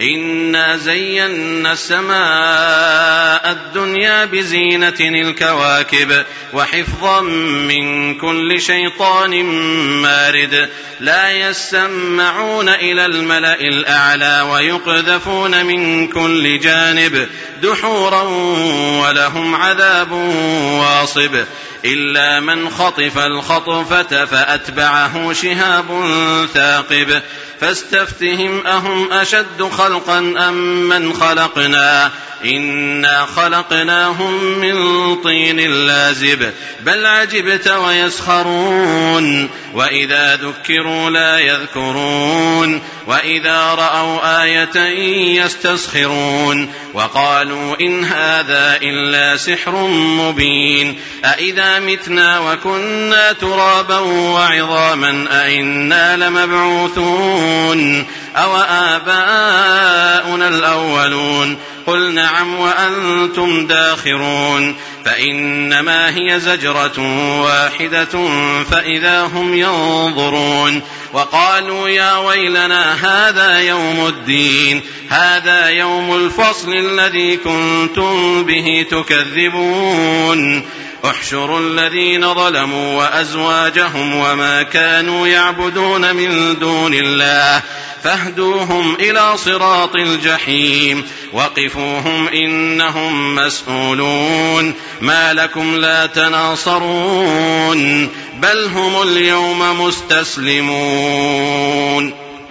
إنا زينا السماء الدنيا بزينة الكواكب وحفظا من كل شيطان مارد لا يسمعون إلى الملأ الأعلى ويقذفون من كل جانب دحورا ولهم عذاب واصب إلا من خطف الخطفة فأتبعه شهاب ثاقب فاستفتهم أهم أشد خلقا أم من خلقنا إنا خلقناهم من طين لازب بل عجبت ويسخرون وإذا ذكروا لا يذكرون وإذا رأوا آية يستسخرون وقالوا إن هذا إلا سحر مبين أإذا متنا وكنا ترابا وعظاما أإنا لمبعوثون أو آباؤنا الأولون قل نعم وأنتم داخرون فإنما هي زجرة واحدة فإذا هم ينظرون وقالوا يا ويلنا هذا يوم الدين هذا يوم الفصل الذي كنتم به تكذبون احشروا الذين ظلموا وازواجهم وما كانوا يعبدون من دون الله فاهدوهم إلى صراط الجحيم. وقفوهم إنهم مسئولون ما لكم لا تناصرون. بل هم اليوم مستسلمون.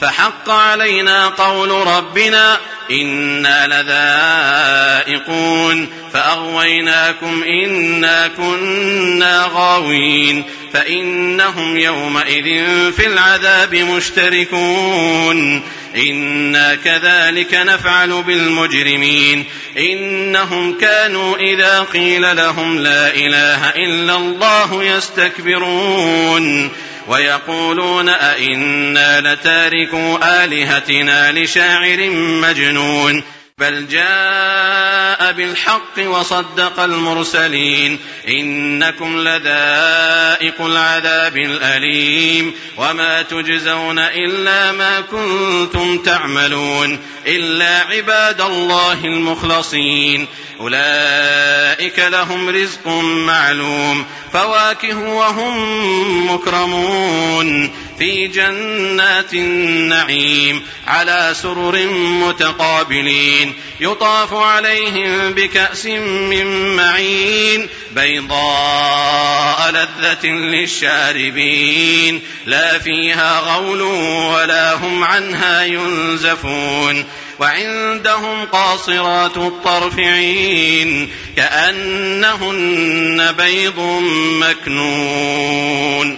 فحق علينا قول ربنا أنا لذائقون فأغويناكم انا كنا غاوين فإنهم يومئذ في العذاب مشتركون أنا كذلك نفعل بالمجرمين إنهم كانوا إذا قيل لهم لا إله إلا الله يستكبرون ويقولون أئنا لتاركوا آلهتنا لشاعر مجنون بل جاء بالحق وصدق المرسلين. إنكم لذائق العذاب الأليم. وما تجزون إلا ما كنتم تعملون. إلا عباد الله المخلصين. أولئك لهم رزق معلوم. فواكه وهم مكرمون. في جنات النعيم على سرر متقابلين يطاف عليهم بكأس من معين بيضاء لذة للشاربين لا فيها غول ولا هم عنها ينزفون وعندهم قاصرات الطرف عين كأنهن بيض مكنون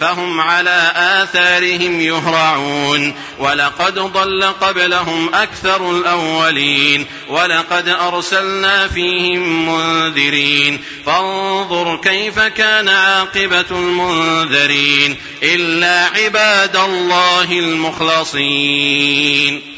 فهم على آثارهم يهرعون. ولقد ضل قبلهم أكثر الأولين. ولقد أرسلنا فيهم منذرين. فانظر كيف كان عاقبة المنذرين. إلا عباد الله المخلصين.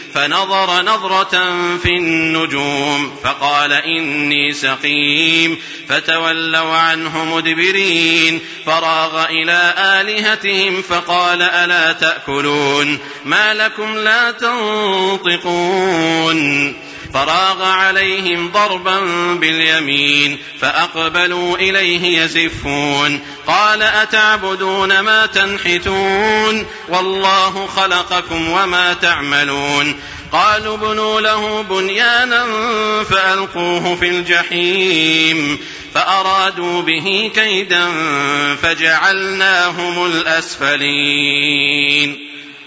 فنظر نظرة في النجوم فقال إني سقيم فتولوا عنه مدبرين فراغ إلى آلهتهم فقال ألا تأكلون ما لكم لا تنطقون. فراغ عليهم ضربا باليمين فأقبلوا إليه يزفون قال أتعبدون ما تنحتون والله خلقكم وما تعملون قالوا ابنوا له بنيانا فألقوه في الجحيم فأرادوا به كيدا فجعلناهم الأسفلين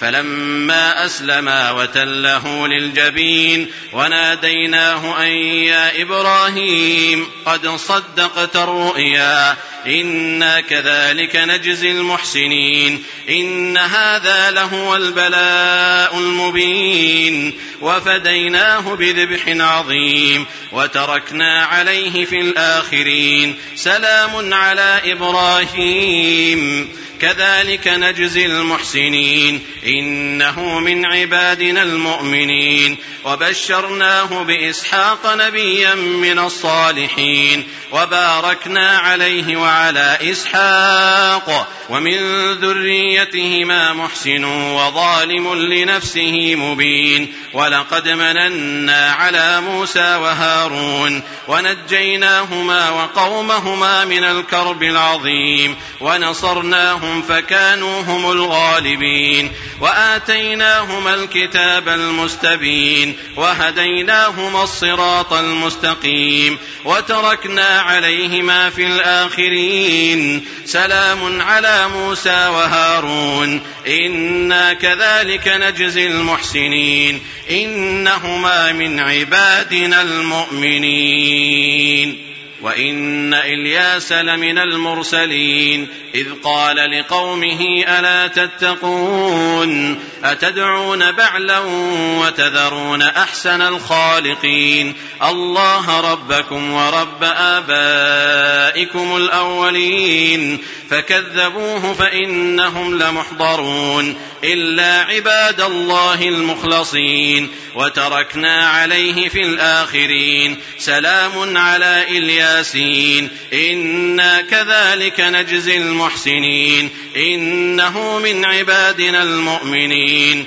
فلما أسلما وتله للجبين وناديناه أن يا إبراهيم قد صدقت الرؤيا إنا كذلك نجزي المحسنين إن هذا لهو البلاء المبين وفديناه بذبح عظيم وتركنا عليه في الآخرين سلام على إبراهيم كذلك نجزي المحسنين انه من عبادنا المؤمنين وبشرناه باسحاق نبيا من الصالحين وباركنا عليه وعلى إسحاق ومن ذريتهما محسن وظالم لنفسه مبين ولقد مننا على موسى وهارون ونجيناهما وقومهما من الكرب العظيم ونصرناهم فكانوا هم الغالبين وآتيناهما الكتاب المستبين وهديناهما الصراط المستقيم وتركنا عليهما في الآخرين سلام على موسى وهارون إنا كذلك نجزي المحسنين إنهما من عبادنا المؤمنين وان الياس لمن المرسلين اذ قال لقومه الا تتقون اتدعون بعلا وتذرون احسن الخالقين الله ربكم ورب ابائكم الاولين فكذبوه فانهم لمحضرون الا عباد الله المخلصين وتركنا عليه في الاخرين سلام على الياسين إنا كذلك نجزي المحسنين. إنه من عبادنا المؤمنين.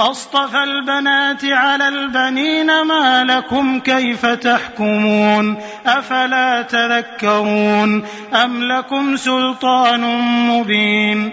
أصطفى البنات على البنين ما لكم كيف تحكمون أفلا تذكرون أم لكم سلطان مبين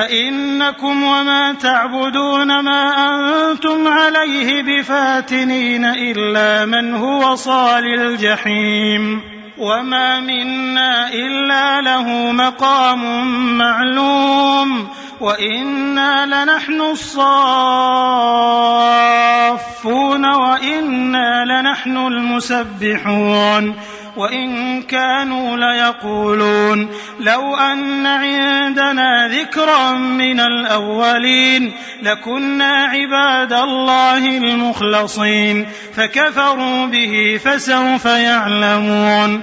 فإنكم وما تعبدون ما أنتم عليه بفاتنين إلا من هو صال الجحيم. وما منا إلا له مقام معلوم وإنا لنحن الصافون وإنا لنحن المسبحون وإن كانوا ليقولون لو أن عندنا ذكرا من الأولين لكنا عباد الله المخلصين فكفروا به فسوف يعلمون